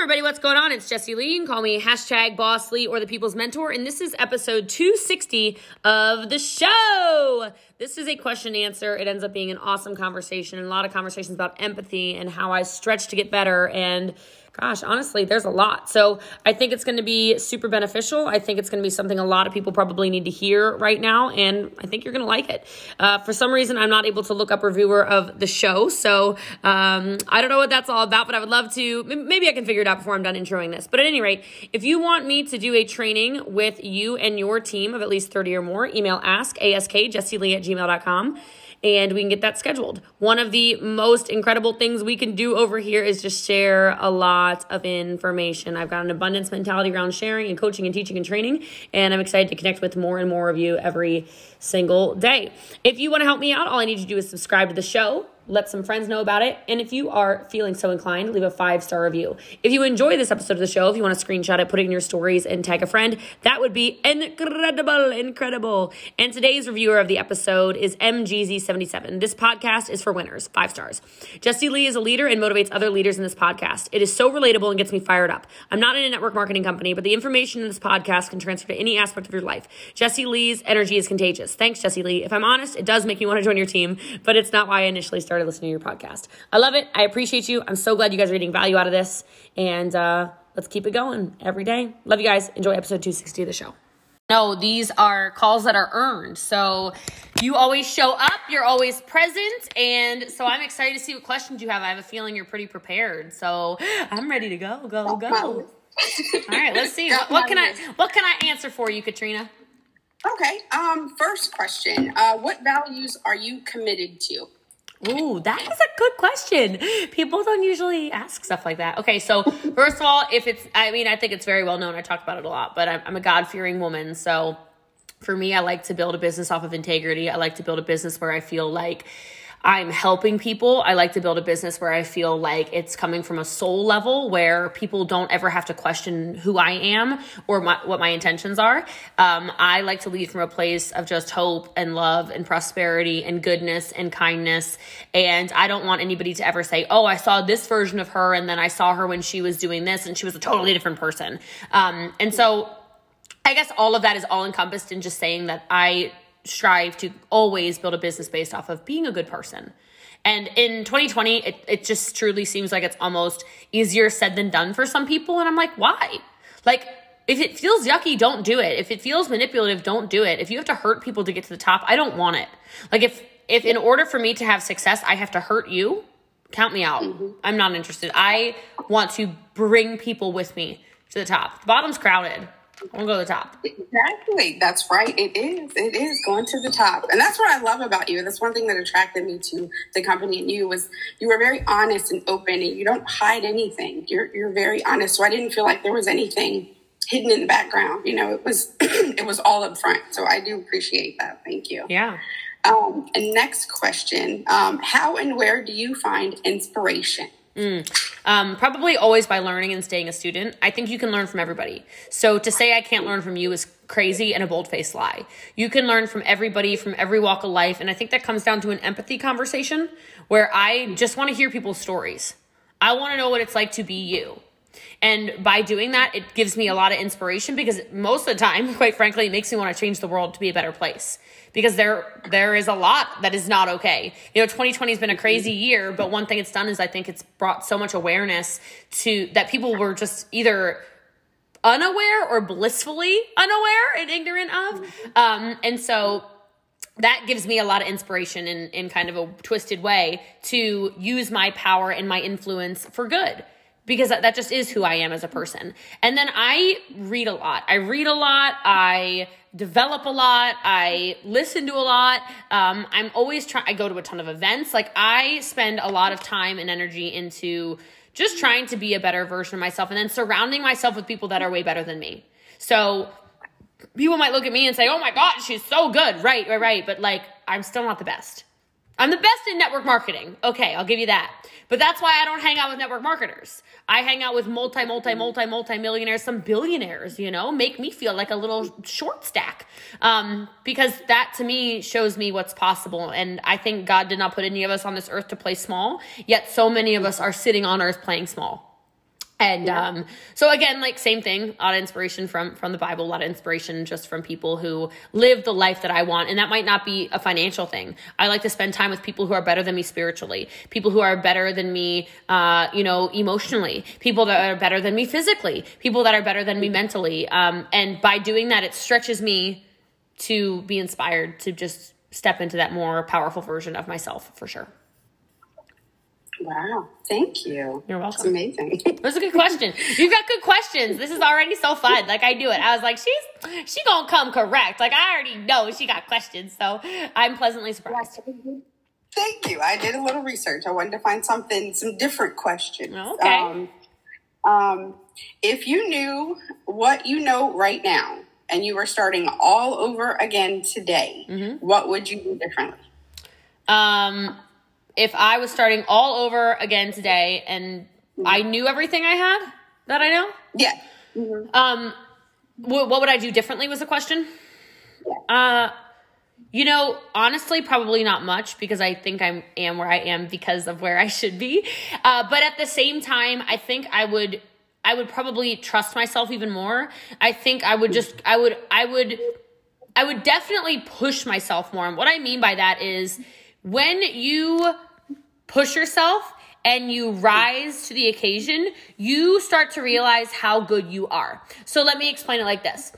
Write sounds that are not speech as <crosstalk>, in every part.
everybody, what's going on? It's Jessie Lee. You can call me hashtag Boss Lee or the People's Mentor, and this is episode 260 of the show. This is a question and answer. It ends up being an awesome conversation and a lot of conversations about empathy and how I stretch to get better and gosh, honestly, there's a lot. So I think it's going to be super beneficial. I think it's going to be something a lot of people probably need to hear right now, and I think you're going to like it. Uh, for some reason, I'm not able to look up reviewer of the show, so um, I don't know what that's all about, but I would love to. Maybe I can figure it out before I'm done introing this. But at any rate, if you want me to do a training with you and your team of at least 30 or more, email ask, ask, jessielee at gmail.com and we can get that scheduled. One of the most incredible things we can do over here is just share a lot of information. I've got an abundance mentality around sharing and coaching and teaching and training, and I'm excited to connect with more and more of you every single day. If you want to help me out, all I need you to do is subscribe to the show let some friends know about it. And if you are feeling so inclined, leave a five star review. If you enjoy this episode of the show, if you want to screenshot it, put it in your stories, and tag a friend, that would be incredible, incredible. And today's reviewer of the episode is MGZ77. This podcast is for winners, five stars. Jessie Lee is a leader and motivates other leaders in this podcast. It is so relatable and gets me fired up. I'm not in a network marketing company, but the information in this podcast can transfer to any aspect of your life. Jessie Lee's energy is contagious. Thanks, Jessie Lee. If I'm honest, it does make me want to join your team, but it's not why I initially started started listening to your podcast. I love it. I appreciate you. I'm so glad you guys are getting value out of this. And uh, let's keep it going every day. Love you guys. Enjoy episode 260 of the show. No, these are calls that are earned. So you always show up, you're always present. And so I'm excited to see what questions you have. I have a feeling you're pretty prepared. So I'm ready to go, go, go. <laughs> All right, let's see. What, what can I what can I answer for you, Katrina? Okay. Um, first question. Uh, what values are you committed to? Ooh, that is a good question. People don't usually ask stuff like that. Okay, so <laughs> first of all, if it's, I mean, I think it's very well known. I talk about it a lot, but I'm, I'm a God fearing woman. So for me, I like to build a business off of integrity. I like to build a business where I feel like, I'm helping people. I like to build a business where I feel like it's coming from a soul level where people don't ever have to question who I am or my, what my intentions are. Um, I like to lead from a place of just hope and love and prosperity and goodness and kindness. And I don't want anybody to ever say, oh, I saw this version of her and then I saw her when she was doing this and she was a totally different person. Um, and so I guess all of that is all encompassed in just saying that I strive to always build a business based off of being a good person. And in 2020, it, it just truly seems like it's almost easier said than done for some people. And I'm like, why? Like, if it feels yucky, don't do it. If it feels manipulative, don't do it. If you have to hurt people to get to the top, I don't want it. Like, if, if in order for me to have success, I have to hurt you, count me out. Mm-hmm. I'm not interested. I want to bring people with me to the top. The bottom's crowded. We'll go to the top. Exactly. That's right. It is. It is going to the top. And that's what I love about you. That's one thing that attracted me to the company and you was you were very honest and open and you don't hide anything. You're you're very honest. So I didn't feel like there was anything hidden in the background. You know, it was <clears throat> it was all up front. So I do appreciate that. Thank you. Yeah. Um, and next question. Um, how and where do you find inspiration? Mm. Um, probably always by learning and staying a student. I think you can learn from everybody. So to say I can't learn from you is crazy and a bold faced lie. You can learn from everybody from every walk of life. And I think that comes down to an empathy conversation where I just want to hear people's stories. I want to know what it's like to be you. And by doing that, it gives me a lot of inspiration because most of the time, <laughs> quite frankly, it makes me want to change the world to be a better place. Because there there is a lot that is not okay. You know, 2020 has been a crazy year, but one thing it's done is I think it's brought so much awareness to that people were just either unaware or blissfully unaware and ignorant of. Um, and so that gives me a lot of inspiration in, in kind of a twisted way to use my power and my influence for good because that, that just is who I am as a person. And then I read a lot. I read a lot. I develop a lot. I listen to a lot. Um, I'm always trying, I go to a ton of events. Like I spend a lot of time and energy into just trying to be a better version of myself and then surrounding myself with people that are way better than me. So people might look at me and say, oh my God, she's so good. Right, right, right. But like, I'm still not the best. I'm the best in network marketing. Okay, I'll give you that. But that's why I don't hang out with network marketers. I hang out with multi, multi, multi, multi millionaires, some billionaires, you know, make me feel like a little short stack. Um, because that to me shows me what's possible. And I think God did not put any of us on this earth to play small, yet so many of us are sitting on earth playing small. And yeah. um, so again, like same thing, a lot of inspiration from from the Bible, a lot of inspiration just from people who live the life that I want. And that might not be a financial thing. I like to spend time with people who are better than me spiritually, people who are better than me, uh, you know, emotionally, people that are better than me physically, people that are better than me mentally. Um, and by doing that, it stretches me to be inspired to just step into that more powerful version of myself for sure. Wow. Thank you. You're welcome. That's amazing. That's a good question. You've got good questions. This is already so fun. Like I do it. I was like, she's she gonna come correct. Like I already know she got questions. So I'm pleasantly surprised. Thank you. I did a little research. I wanted to find something, some different questions. Okay. Um, um, if you knew what you know right now and you were starting all over again today, mm-hmm. what would you do differently? Um, if I was starting all over again today and I knew everything I had that I know? Yeah. Mm-hmm. Um, what, what would I do differently was the question. Yeah. Uh, you know, honestly, probably not much because I think I am where I am because of where I should be. Uh, but at the same time, I think I would, I would probably trust myself even more. I think I would just, I would, I would, I would definitely push myself more. And what I mean by that is when you push yourself and you rise to the occasion, you start to realize how good you are. So let me explain it like this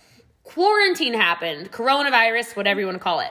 quarantine happened, coronavirus, whatever you want to call it.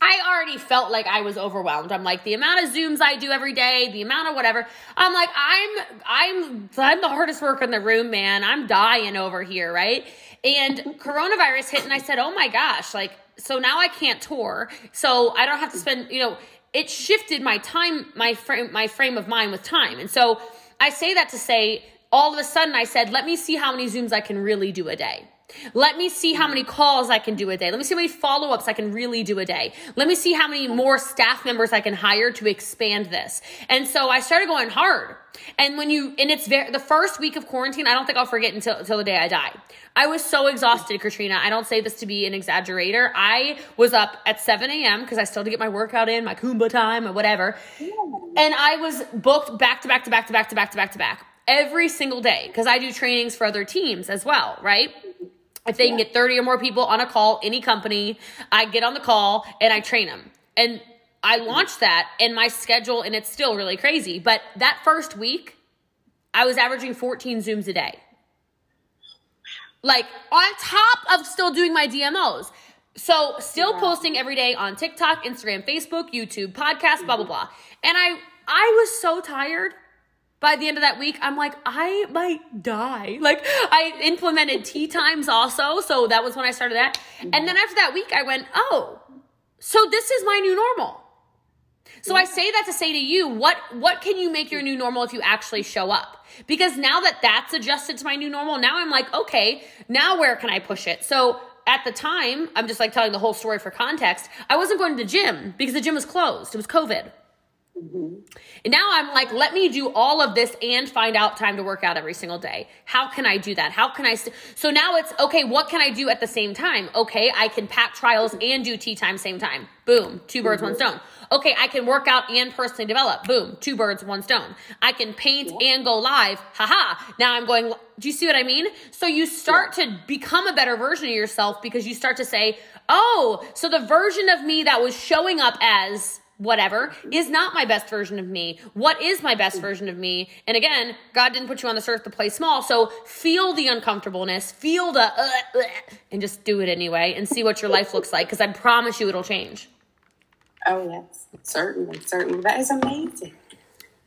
I already felt like I was overwhelmed. I'm like the amount of zooms I do every day, the amount of whatever. I'm like I'm I'm I'm the hardest worker in the room, man. I'm dying over here, right? And coronavirus hit and I said, "Oh my gosh, like so now I can't tour. So I don't have to spend, you know, it shifted my time, my frame, my frame of mind with time. And so I say that to say, all of a sudden I said, let me see how many Zooms I can really do a day. Let me see how many calls I can do a day. Let me see how many follow ups I can really do a day. Let me see how many more staff members I can hire to expand this. And so I started going hard. And when you, and it's very, the first week of quarantine, I don't think I'll forget until, until the day I die. I was so exhausted, Katrina. I don't say this to be an exaggerator. I was up at 7 a.m. because I still had to get my workout in, my Kumba time or whatever. And I was booked back to back to back to back to back to back to back every single day because I do trainings for other teams as well, right? If they can get 30 or more people on a call, any company, I get on the call and I train them. And I launched that in my schedule and it's still really crazy. But that first week, I was averaging 14 Zooms a day. Like on top of still doing my DMOs. So still posting every day on TikTok, Instagram, Facebook, YouTube, podcast, blah blah mm-hmm. blah. And I I was so tired by the end of that week, I'm like, I might die. Like, I implemented tea times also. So that was when I started that. And then after that week, I went, oh, so this is my new normal. So I say that to say to you, what what can you make your new normal if you actually show up? Because now that that's adjusted to my new normal, now I'm like, okay, now where can I push it? So at the time, I'm just like telling the whole story for context. I wasn't going to the gym because the gym was closed. It was COVID. Mm-hmm. And now I'm like, let me do all of this and find out time to work out every single day. How can I do that? How can I? St-? So now it's okay. What can I do at the same time? Okay, I can pack trials and do tea time same time. Boom, two birds, mm-hmm. one stone. Okay, I can work out and personally develop. Boom, two birds, one stone. I can paint and go live. Haha. Now I'm going. Do you see what I mean? So you start yeah. to become a better version of yourself because you start to say, oh, so the version of me that was showing up as whatever is not my best version of me. What is my best version of me? And again, God didn't put you on this earth to play small. So feel the uncomfortableness, feel the, uh, uh, and just do it anyway and see what your life looks like because I promise you it'll change. Oh, yes, certainly, certainly. That is amazing.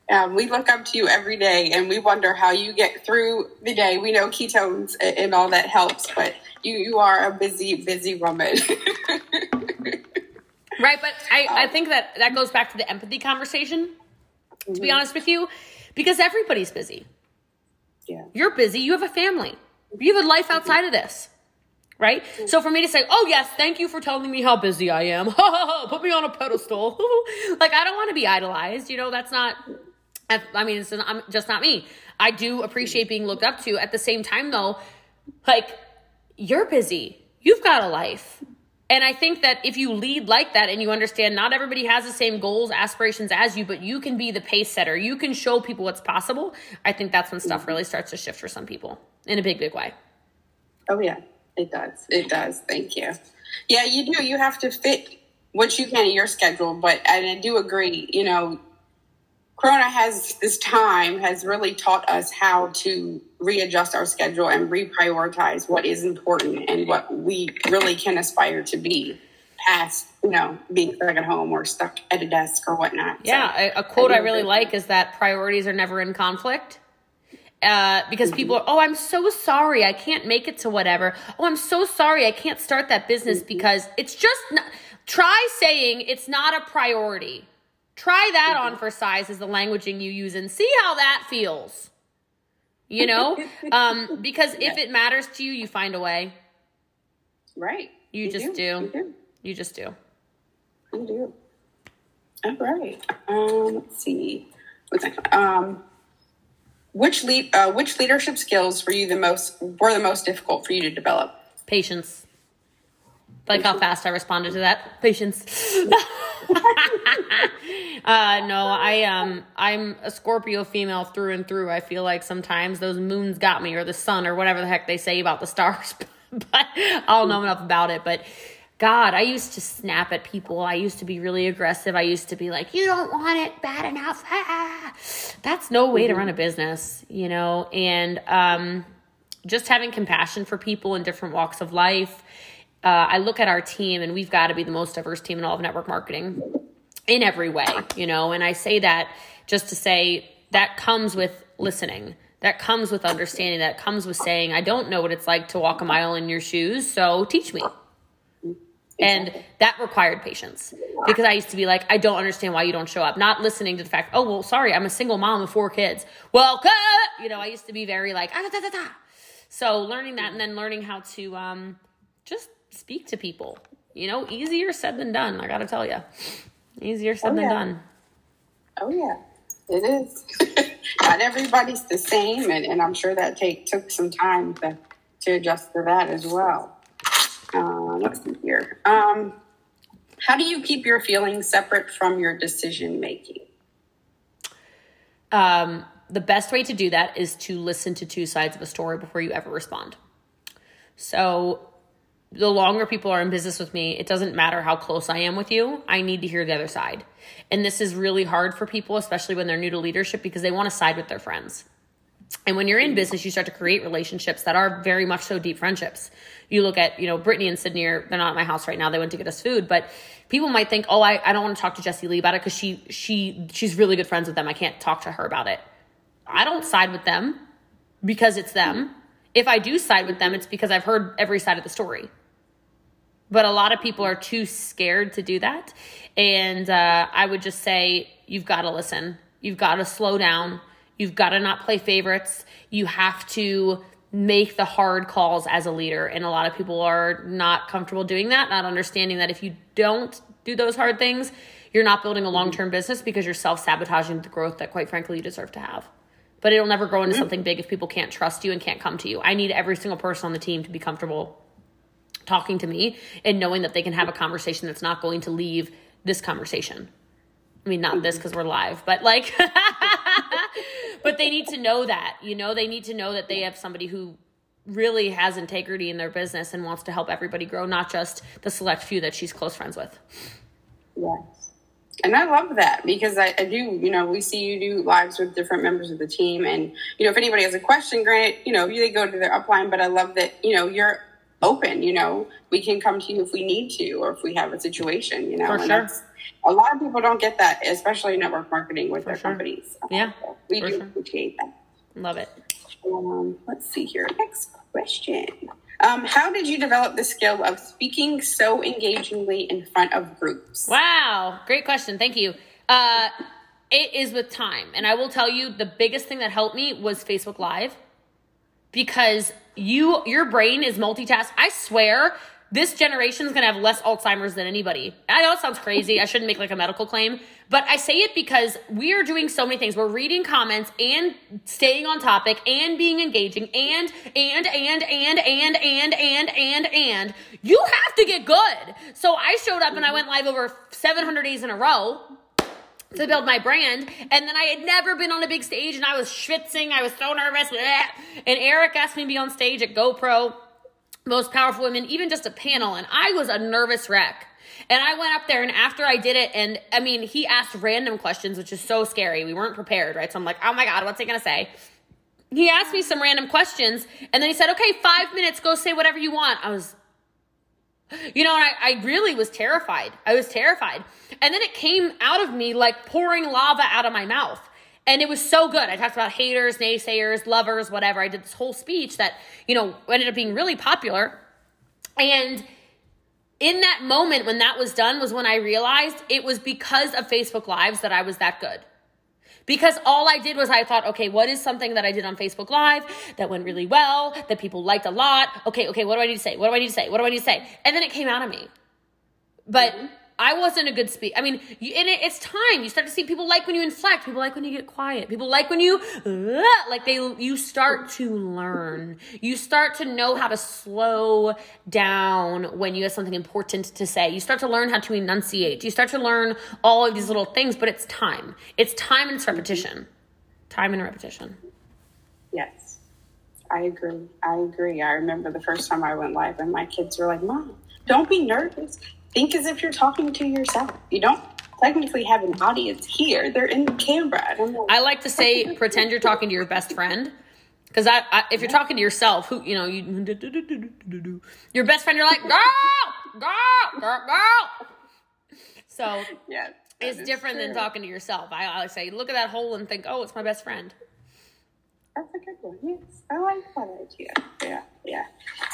Um, we look up to you every day and we wonder how you get through the day. We know ketones and all that helps, but you, you are a busy, busy woman. <laughs> Right, but I, I think that that goes back to the empathy conversation, to be mm-hmm. honest with you, because everybody's busy. Yeah. You're busy, you have a family, you have a life mm-hmm. outside of this. Right? Mm-hmm. So for me to say, oh yes, thank you for telling me how busy I am. <laughs> Put me on a pedestal. <laughs> like I don't want to be idolized. You know, that's not, I mean, it's I'm just not me. I do appreciate mm-hmm. being looked up to. At the same time though, like you're busy. You've got a life And I think that if you lead like that and you understand not everybody has the same goals, aspirations as you, but you can be the pace setter, you can show people what's possible. I think that's when stuff mm-hmm. really starts to shift for some people in a big, big way. Oh, yeah, it does. It does. Thank you. Yeah, you do. You have to fit what you can in your schedule. But and I do agree, you know, Corona has this time has really taught us how to readjust our schedule and reprioritize what is important and what we really can aspire to be past, you know, being stuck at home or stuck at a desk or whatnot. Yeah, so, a, a, quote I, I really like is that priorities are never in conflict. Uh, because mm-hmm. people are, oh, I'm so sorry, I can't make it to whatever. Oh, I'm so sorry, I can't start that business mm-hmm. because it's just not. Try saying it's not a priority Try that on mm-hmm. for size is the languaging you use and see how that feels. You know? <laughs> um, because if it matters to you, you find a way. Right. You, you just do. do. You, do. you just do. You do. All right. Um, let's see. What's next? Um, which lead, uh, which leadership skills were you the most were the most difficult for you to develop? Patience. Like how fast I responded to that. Patience. <laughs> uh, no, I um, I'm a Scorpio female through and through. I feel like sometimes those moons got me, or the sun, or whatever the heck they say about the stars. <laughs> but I don't know enough about it. But God, I used to snap at people. I used to be really aggressive. I used to be like, "You don't want it bad enough." Ah. That's no way to run a business, you know. And um, just having compassion for people in different walks of life. Uh, I look at our team, and we've got to be the most diverse team in all of network marketing in every way, you know. And I say that just to say that comes with listening. That comes with understanding. That comes with saying, I don't know what it's like to walk a mile in your shoes, so teach me. And that required patience because I used to be like, I don't understand why you don't show up. Not listening to the fact, oh, well, sorry, I'm a single mom of four kids. Well, you know, I used to be very like, ah, da, da, da. so learning that and then learning how to um, just speak to people, you know, easier said than done. I got to tell you. Easier said oh, than yeah. done. Oh yeah, it is. <laughs> Not everybody's the same, and, and I'm sure that take took some time to to adjust to that as well. Uh, let's see here. Um, how do you keep your feelings separate from your decision making? Um, the best way to do that is to listen to two sides of a story before you ever respond. So the longer people are in business with me, it doesn't matter how close I am with you. I need to hear the other side. And this is really hard for people, especially when they're new to leadership, because they want to side with their friends. And when you're in business, you start to create relationships that are very much so deep friendships. You look at, you know, Brittany and Sydney are, they're not at my house right now. They went to get us food, but people might think, oh, I, I don't want to talk to Jessie Lee about it because she, she, she's really good friends with them. I can't talk to her about it. I don't side with them because it's them. If I do side with them, it's because I've heard every side of the story. But a lot of people are too scared to do that. And uh, I would just say, you've got to listen. You've got to slow down. You've got to not play favorites. You have to make the hard calls as a leader. And a lot of people are not comfortable doing that, not understanding that if you don't do those hard things, you're not building a long term business because you're self sabotaging the growth that, quite frankly, you deserve to have. But it'll never grow into mm-hmm. something big if people can't trust you and can't come to you. I need every single person on the team to be comfortable talking to me and knowing that they can have a conversation that's not going to leave this conversation. I mean, not this because we're live, but like, <laughs> but they need to know that, you know, they need to know that they have somebody who really has integrity in their business and wants to help everybody grow, not just the select few that she's close friends with. Yes. And I love that because I, I, do, you know, we see you do lives with different members of the team. And, you know, if anybody has a question, granted, you know, they go to their upline, but I love that, you know, you're open, you know, we can come to you if we need to or if we have a situation, you know. For and sure. A lot of people don't get that, especially network marketing with For their sure. companies. Yeah. So we do sure. appreciate that. Love it. Um, let's see here. Next question. Um, how did you develop the skill of speaking so engagingly in front of groups? Wow, great question. Thank you. Uh, it is with time. And I will tell you the biggest thing that helped me was Facebook Live because you your brain is multitask. I swear, this generation is going to have less Alzheimer's than anybody. I know it sounds crazy. I shouldn't make like a medical claim, but I say it because we are doing so many things. We're reading comments and staying on topic and being engaging and, and, and, and, and, and, and, and, and. You have to get good. So I showed up and I went live over 700 days in a row to build my brand. And then I had never been on a big stage and I was schwitzing. I was so nervous. And Eric asked me to be on stage at GoPro most powerful women, even just a panel, and I was a nervous wreck. And I went up there, and after I did it, and I mean, he asked random questions, which is so scary. We weren't prepared, right? So I'm like, oh my God, what's he gonna say? He asked me some random questions, and then he said, okay, five minutes, go say whatever you want. I was, you know, I, I really was terrified. I was terrified. And then it came out of me like pouring lava out of my mouth. And it was so good. I talked about haters, naysayers, lovers, whatever. I did this whole speech that, you know, ended up being really popular. And in that moment when that was done was when I realized it was because of Facebook Lives that I was that good. Because all I did was I thought, okay, what is something that I did on Facebook Live that went really well, that people liked a lot? Okay, okay, what do I need to say? What do I need to say? What do I need to say? And then it came out of me. But mm-hmm. I wasn't a good speaker. I mean, you, and it, it's time. You start to see people like when you inflect. People like when you get quiet. People like when you uh, like they. You start to learn. You start to know how to slow down when you have something important to say. You start to learn how to enunciate. You start to learn all of these little things. But it's time. It's time and it's repetition. Time and repetition. Yes, I agree. I agree. I remember the first time I went live, and my kids were like, "Mom, don't be nervous think as if you're talking to yourself. You don't technically have an audience here. They're in the camera. I like to say, pretend you're talking to your best friend. Because I, I, if you're talking to yourself, who you know, you your best friend, you're like, girl, girl, girl, girl. So yeah, it's different true. than talking to yourself. I always say, look at that hole and think, oh, it's my best friend. That's a good one. Yes, I like that idea. Yeah, yeah.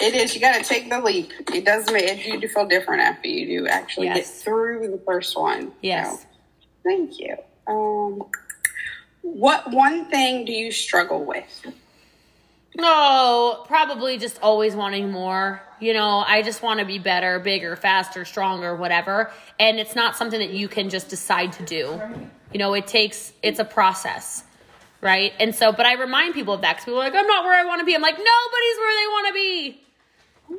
It is. You got to take the leap. It does make you feel different after you do actually yes. get through the first one. Yes. So, thank you. Um, what one thing do you struggle with? Oh, probably just always wanting more. You know, I just want to be better, bigger, faster, stronger, whatever. And it's not something that you can just decide to do. You know, it takes, it's a process right? And so, but I remind people of that because people are like, I'm not where I want to be. I'm like, nobody's where they want to be.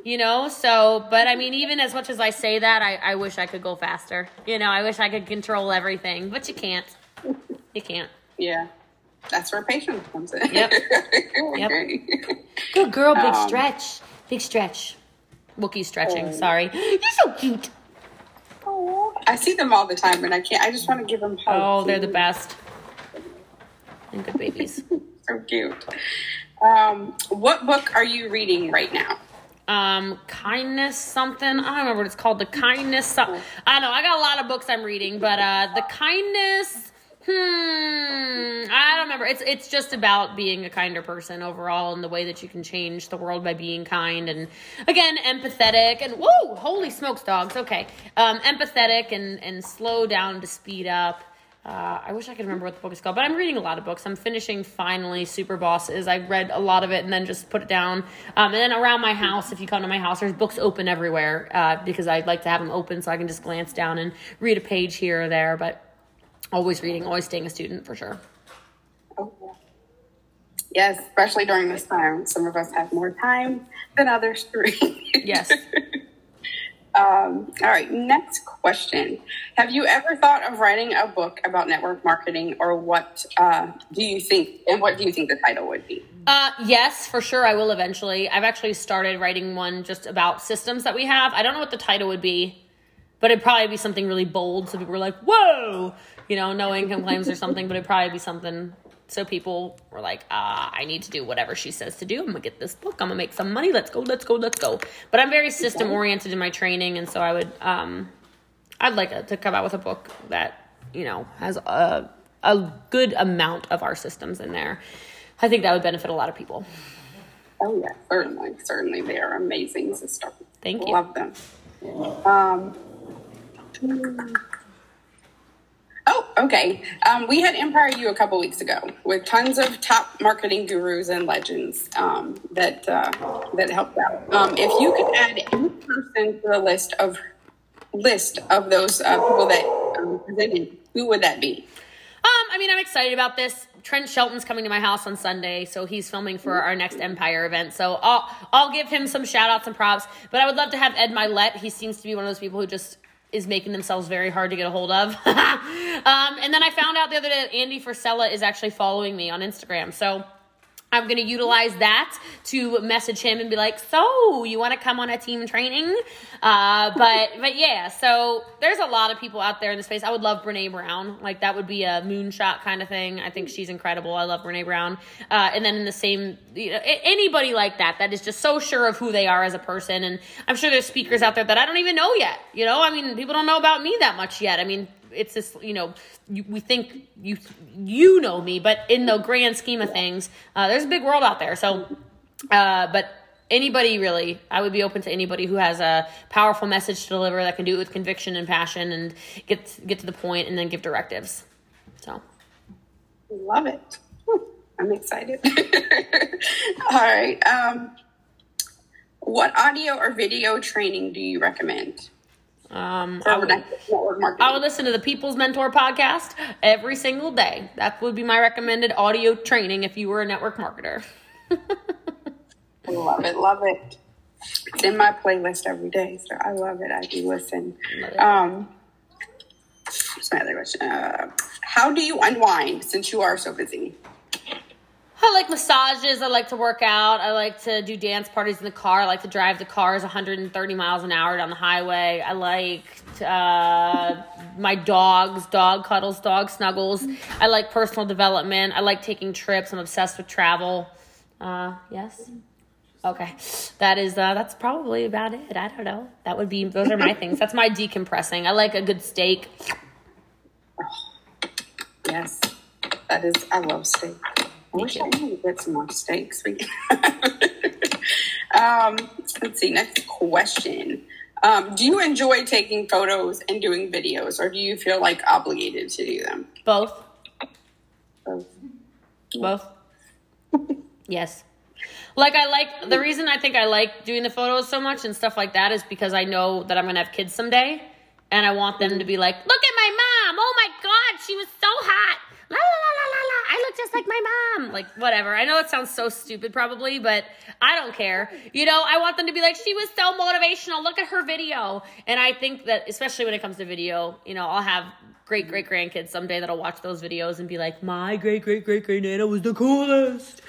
You know, so, but I mean, even as much as I say that, I, I wish I could go faster. You know, I wish I could control everything, but you can't. You can't. Yeah. That's where patience comes in. Yep. <laughs> yep. Good girl, big um, stretch. Big stretch. Wookie stretching, oh. sorry. You're so cute. Oh, I see them all the time, and I can't. I just want to give them hugs. Oh, they're the best and good babies. <laughs> so cute. Um, what book are you reading right now? Um, kindness something. I don't remember what it's called. The kindness. So- I know I got a lot of books I'm reading, but uh, the kindness. Hmm. I don't remember. It's it's just about being a kinder person overall, and the way that you can change the world by being kind and again empathetic and whoa, holy smokes, dogs. Okay, um, empathetic and and slow down to speed up. Uh, I wish I could remember what the book is called, but I'm reading a lot of books. I'm finishing finally Super Bosses. I read a lot of it and then just put it down. Um, and then around my house, if you come to my house, there's books open everywhere uh, because I like to have them open so I can just glance down and read a page here or there. But always reading, always staying a student for sure. Oh, yeah. Yes, especially during this time. Some of us have more time than others to read. yes. <laughs> Um, all right, next question. Have you ever thought of writing a book about network marketing, or what uh, do you think, and what do you think the title would be? Uh, yes, for sure, I will eventually. I've actually started writing one just about systems that we have. I don't know what the title would be, but it'd probably be something really bold, so people were like, "Whoa!" You know, no income claims or something, but it'd probably be something so people were like, ah, I need to do whatever she says to do. I'm gonna get this book. I'm gonna make some money. Let's go, let's go, let's go. But I'm very system oriented in my training, and so I would, um, I'd like a, to come out with a book that you know has a a good amount of our systems in there. I think that would benefit a lot of people. Oh yeah, certainly, certainly, they are amazing systems. Thank you. Love them. Um, Oh, okay. Um, we had Empire U a couple weeks ago with tons of top marketing gurus and legends um, that uh, that helped out. Um, if you could add any person to the list of list of those uh, people that um, presented, who would that be? Um, I mean, I'm excited about this. Trent Shelton's coming to my house on Sunday, so he's filming for our next Empire event. So I'll I'll give him some shout outs and props. But I would love to have Ed Mylett. He seems to be one of those people who just is making themselves very hard to get a hold of. <laughs> um, and then I found out the other day that Andy Frisella is actually following me on Instagram. So I'm going to utilize that to message him and be like, "So, you want to come on a team training?" Uh, but but yeah, so there's a lot of people out there in the space. I would love Brene Brown. Like that would be a moonshot kind of thing. I think she's incredible. I love Brene Brown. Uh, and then in the same, you know, anybody like that that is just so sure of who they are as a person. And I'm sure there's speakers out there that I don't even know yet. You know, I mean, people don't know about me that much yet. I mean, it's this you know you, we think you you know me but in the grand scheme of things uh, there's a big world out there. So uh, but anybody really i would be open to anybody who has a powerful message to deliver that can do it with conviction and passion and get get to the point and then give directives. So. Love it. I'm excited. <laughs> All right um, what audio or video training do you recommend um, I would, I would listen to the People's Mentor podcast every single day. That would be my recommended audio training if you were a network marketer. love it, love it. It's in my playlist every day, so I love it. I do listen. Um, what's my other question? Uh, how do you unwind since you are so busy? I like massages. I like to work out. I like to do dance parties in the car. I like to drive the cars 130 miles an hour down the highway. I like uh, my dogs, dog cuddles, dog snuggles. I like personal development. I like taking trips. I'm obsessed with travel. Uh, yes. Okay, that is uh, that's probably about it. I don't know. That would be those are my things. That's my decompressing. I like a good steak. Yes, that is. I love steak. I wish I could get some more steaks. <laughs> um, let's see. Next question. Um, do you enjoy taking photos and doing videos, or do you feel like obligated to do them? Both. Both. Both. <laughs> yes. Like I like the reason I think I like doing the photos so much and stuff like that is because I know that I'm gonna have kids someday, and I want them to be like, "Look at my mom! Oh my god, she was so hot! La la la! I look just like my mom!" Like whatever. I know it sounds so stupid probably, but I don't care. You know, I want them to be like, "She was so motivational. Look at her video." And I think that especially when it comes to video, you know, I'll have great great grandkids someday that'll watch those videos and be like, my great great great great nana was the coolest.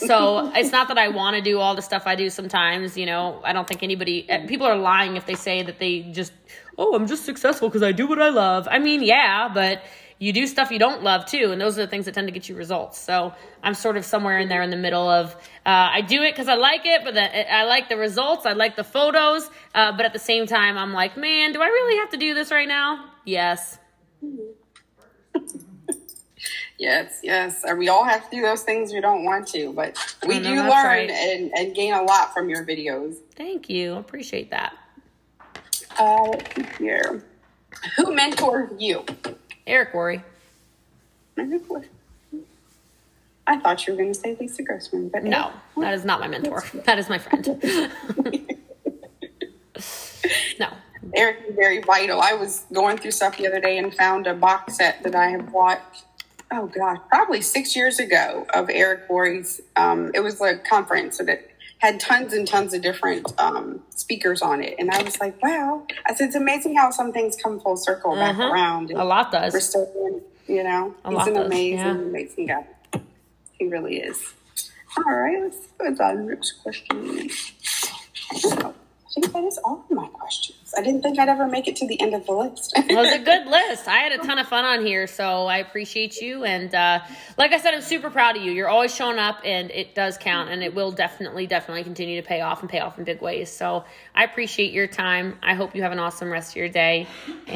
so it's not that I want to do all the stuff I do sometimes. You know, I don't think anybody eh, people are lying if they say that they just oh I'm just successful because I do what I love. I mean, yeah, but you do stuff you don't love too, and those are the things that tend to get you results. So I'm sort of somewhere in there in the middle of uh, I do it because I like it, but the, I like the results, I like the photos, uh, but at the same time I'm like, man, do I really have to do this right now? Yes. <laughs> yes, yes. We all have to do those things we don't want to, but we do learn right. and, and gain a lot from your videos. Thank you. Appreciate that. Uh, here. Who mentored you? Eric Worre. I thought you were going to say Lisa Grossman, but no, that is not my mentor. That is my friend. <laughs> no, Eric is very vital. I was going through stuff the other day and found a box set that I have bought. Oh gosh, probably six years ago of Eric Worre's. Um, it was a conference that had tons and tons of different um, speakers on it, and I was like, "Wow!" I said, "It's amazing how some things come full circle back uh-huh. around." a lot does. We're still, in, you know, a he's an does. amazing, yeah. amazing guy. He really is. All right, let's go to the next question. Think that is all of my questions. I didn't think I'd ever make it to the end of the list. it was a <laughs> good list. I had a ton of fun on here, so I appreciate you. And uh, like I said, I'm super proud of you. You're always showing up, and it does count, and it will definitely, definitely continue to pay off and pay off in big ways. So I appreciate your time. I hope you have an awesome rest of your day. And